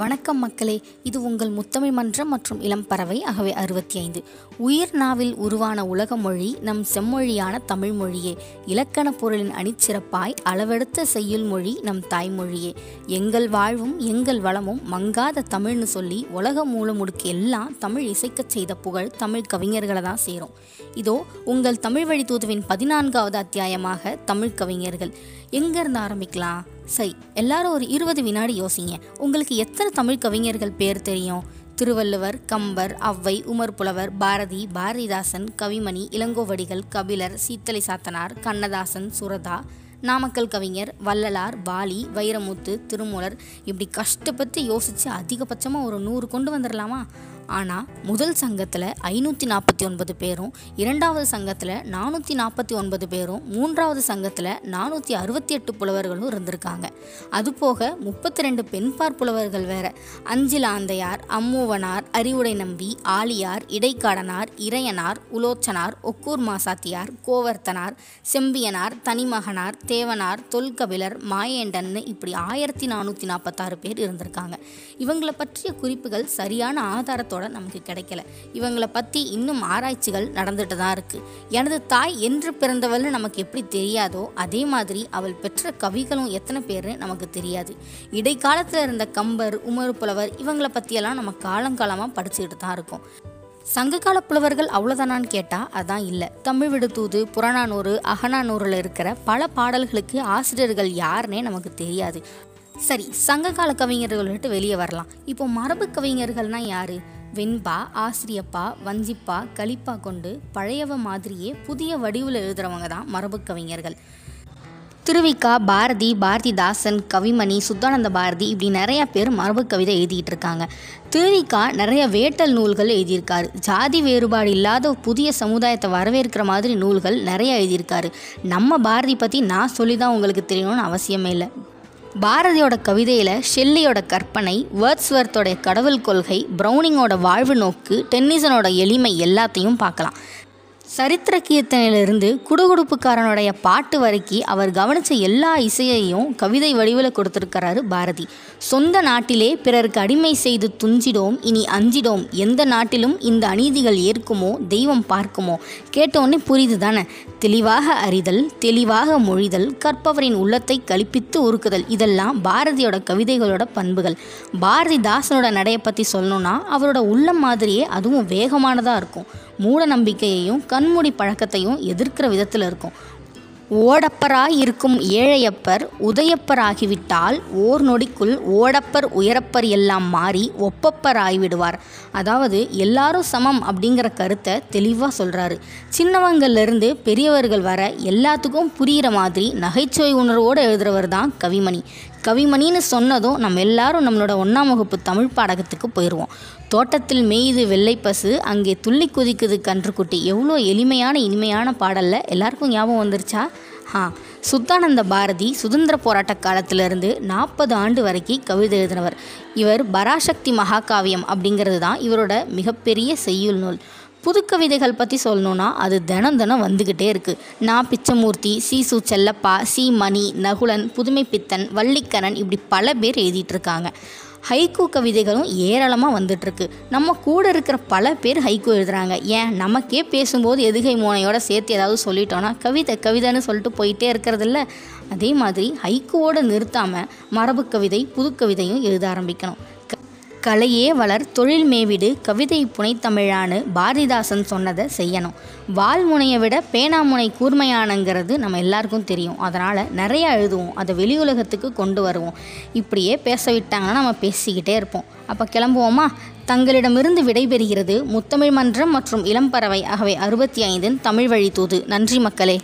வணக்கம் மக்களே இது உங்கள் முத்தமிழ் மன்றம் மற்றும் இளம் பறவை ஆகவே அறுபத்தி ஐந்து உயிர் நாவில் உருவான உலக மொழி நம் செம்மொழியான தமிழ் மொழியே இலக்கண பொருளின் அணிச்சிறப்பாய் அளவெடுத்த செய்யுள் மொழி நம் தாய்மொழியே. எங்கள் வாழ்வும் எங்கள் வளமும் மங்காத தமிழ்னு சொல்லி உலக மூலமுடுக்கு எல்லாம் தமிழ் இசைக்கச் செய்த புகழ் தமிழ் கவிஞர்களை தான் சேரும். இதோ உங்கள் தமிழ் வழி தூதுவின் பதினான்காவது அத்தியாயமாக தமிழ் கவிஞர்கள். எங்கேருந்து ஆரம்பிக்கலாம்? சரி எல்லாரும் ஒரு இருபது வினாடி யோசிங்க. உங்களுக்கு எத்தனை தமிழ் கவிஞர்கள் பேர் தெரியும்? திருவள்ளுவர் கம்பர் ஔவை உமர் புலவர் பாரதி பாரதிதாசன் கவிமணி இளங்கோவடிகள் கபிலர் சீத்தலை சாத்தனார் கண்ணதாசன் சுரதா நாமக்கல் கவிஞர் வள்ளலார் பாலி வைரமுத்து திருமூலர். இப்படி கஷ்டப்பட்டு யோசித்து அதிகபட்சமாக ஒரு நூறு கொண்டு வந்துடலாமா ஆனால் முதல் சங்கத்தில் ஐநூற்றி நாற்பத்தி ஒன்பது பேரும் இரண்டாவது சங்கத்தில் நானூற்றி நாற்பத்தி ஒன்பது பேரும் மூன்றாவது சங்கத்தில் நானூற்றி அறுபத்தி எட்டு புலவர்களும் இருந்திருக்காங்க. அதுபோக முப்பத்தி ரெண்டு பெண்பார் புலவர்கள் வேற. அஞ்சில் ஆந்தையார் அம்மூவனார் அறிவுடை நம்பி ஆலியார் இடைக்காடனார் இறையனார் உலோச்சனார் ஒக்கூர் மாசாத்தியார் கோவர்த்தனார் செம்பியனார் தனிமகனார் தேவனார் தொல்கபிலர் மாயேண்டன்னு இப்படி ஆயிரத்தி நானூற்றி நாற்பத்தாறு பேர் இருந்திருக்காங்க. இவங்களை பற்றிய குறிப்புகள் சரியான ஆதாரத்தோட நமக்கு கிடைக்கல. இவங்களை பற்றி இன்னும் ஆராய்ச்சிகள் நடந்துட்டு தான் இருக்கு. எனது தாய் என்று பிறந்தவள்னு நமக்கு எப்படி தெரியாதோ அதே மாதிரி அவள் பெற்ற கவிகளும் எத்தனை பேர்னு நமக்கு தெரியாது. இடைக்காலத்தில் இருந்த கம்பர் உமர் புலவர் இவங்களை பற்றியெல்லாம் நம்ம காலங்காலமாக படிச்சுக்கிட்டு தான் இருக்கோம். சங்ககால புலவர்கள் அவ்வளோதானான்னு கேட்டால் அதான் இல்லை. தமிழ் விடுதூது புறநானூறு அகநானூறில் இருக்கிற பல பாடல்களுக்கு ஆசிரியர்கள் யாருன்னே நமக்கு தெரியாது. சரி சங்ககால கவிஞர்கள் விட்டு வெளியே வரலாம். இப்போ மரபு கவிஞர்கள்னா யாரு? வெண்பா ஆசிரியப்பா வஞ்சிப்பா கலிப்பா கொண்டு பழையவ மாதிரியே புதிய வடிவில் எழுதுறவங்க தான் மரபு கவிஞர்கள். திருவிக்கா பாரதி பாரதிதாசன் கவிமணி சுத்தானந்த பாரதி இப்படி நிறைய பேர் மரபு கவிதை எழுதிட்டு இருக்காங்க திருவிக்கா நிறைய வேட்டல் நூல்கள் எழுதியிருக்காரு. ஜாதி வேறுபாடு இல்லாத புதிய சமுதாயத்தை வரவேற்கிற மாதிரி நூல்கள் நிறைய எழுதியிருக்காரு. நம்ம பாரதி பற்றி நான் சொல்லி தான் உங்களுக்கு தெரியணும்னு அவசியமே இல்லை. பாரதியோட கவிதையில் ஷெல்லியோட கற்பனை வேர்ட்ஸ்வர்த்தோடைய கடவுள் கொள்கை ப்ரௌனிங்கோட வாழ்வு நோக்கு டென்னிசனோட எளிமை எல்லாத்தையும் பார்க்கலாம். சரித்திர கீர்த்தனையிலிருந்து குடுகுடுப்புக்காரனுடைய பாட்டு வரைக்கும் அவர் கவனித்த எல்லா இசையையும் கவிதை வடிவில் கொடுத்துருக்கிறாரு பாரதி. சொந்த நாட்டிலே பிறருக்கு அடிமை செய்து துஞ்சிடோம் இனி அஞ்சிடோம். எந்த நாட்டிலும் இந்த அநீதிகள் ஏற்குமோ தெய்வம் பார்க்குமோ? கேட்டோன்னே புரியுது தானே தெளிவாக அறிதல் தெளிவாக மொழிதல் கற்பவரின் உள்ளத்தை கழிப்பித்து உருக்குதல் இதெல்லாம் பாரதியோட கவிதைகளோட பண்புகள். பாரதிதாசனோட நடையை பற்றி சொல்லணும்னா அவரோட உள்ளம் மாதிரியே அதுவும் வேகமானதாக இருக்கும். மூட நம்பிக்கையையும் கண்மூடி பழக்கத்தையும் எதிர்க்கிற விதத்தில் இருக்கும். ஓடப்பராய் இருக்கும் ஏழையப்பர் உதயப்பராகிவிட்டால் ஓர் நொடிக்குள் ஓடப்பர் உயரப்பர் எல்லாம் மாறி ஒப்பப்பர் ஆகிவிடுவார் அதாவது எல்லாரும் சமம் அப்படிங்கிற கருத்தை தெளிவாக சொல்கிறாரு சின்னவங்கள்லேருந்து பெரியவர்கள் வர எல்லாத்துக்கும் புரிகிற மாதிரி நகைச்சுவை உணர்வோடு எழுதுறவர் தான் கவிமணி. கவிமணின்னு சொன்னதும் நம்ம எல்லாரும் நம்மளோட ஒன்றாம் வகுப்பு தமிழ் பாடகத்துக்கு போயிடுவோம் தோட்டத்தில் மேயுது வெள்ளைப்பசு அங்கே துள்ளி குதிக்குது கன்றுக்குட்டி. எவ்வளோ எளிமையான இனிமையான பாடலில் எல்லாருக்கும் ஞாபகம் வந்துருச்சா? ஆ சுத்தானந்த பாரதி சுதந்திர போராட்ட காலத்திலிருந்து நாற்பது ஆண்டு வரைக்கும் கவிதை எழுதினவர். இவர் பராசக்தி மகாகாவியம் அப்படிங்கிறது தான் இவரோட மிகப்பெரிய செய்யுள் நூல். புது கவிதைகள் பற்றி சொல்லணுன்னா அது தினம் தினம் வந்துக்கிட்டே இருக்குது நான் பிச்சமூர்த்தி சீசு செல்லப்பா சி மணி நகுலன் புதுமை பித்தன் வள்ளிக்கரன் இப்படி பல பேர் எழுதிட்டுருக்காங்க ஹைகோ ஹைக்கூ கவிதைகளும் ஏராளமாக வந்துட்டுருக்கு நம்ம கூட இருக்கிற பல பேர் ஹைக்கூ எழுதுகிறாங்க ஏன்? நமக்கே பேசும்போது எதுகை மோனையோட சேர்த்து ஏதாவது சொல்லிட்டோன்னா கவிதை கவிதைன்னு சொல்லிட்டு போயிட்டே இருக்கிறதில்ல. அதே மாதிரி ஹைக்கூவோடு நிறுத்தாமல் மரபு கவிதை புதுக்கவிதையும் எழுத ஆரம்பிக்கணும். கலையே வளர் தொழில் மேவிடு கவிதை புனைத்தமிழான்னு பாரதிதாசன் சொன்னதை செய்யணும். வால்முனையை விட பேனாமுனை கூர்மையானங்கிறது நம்ம எல்லாருக்கும் தெரியும். அதனால் நிறையா எழுதுவோம். அதை வெளி உலகத்துக்கு கொண்டு வருவோம். இப்படியே பேச விட்டாங்கன்னா நம்ம பேசிக்கிட்டே இருப்போம். அப்போ கிளம்புவோமா? தங்களிடமிருந்து விடைபெறுகிறது முத்தமிழ் மன்றம் மற்றும் இளம்பறவை ஆகவே அறுபத்தி ஐந்தின் தமிழ் வழி தூது நன்றி மக்களே.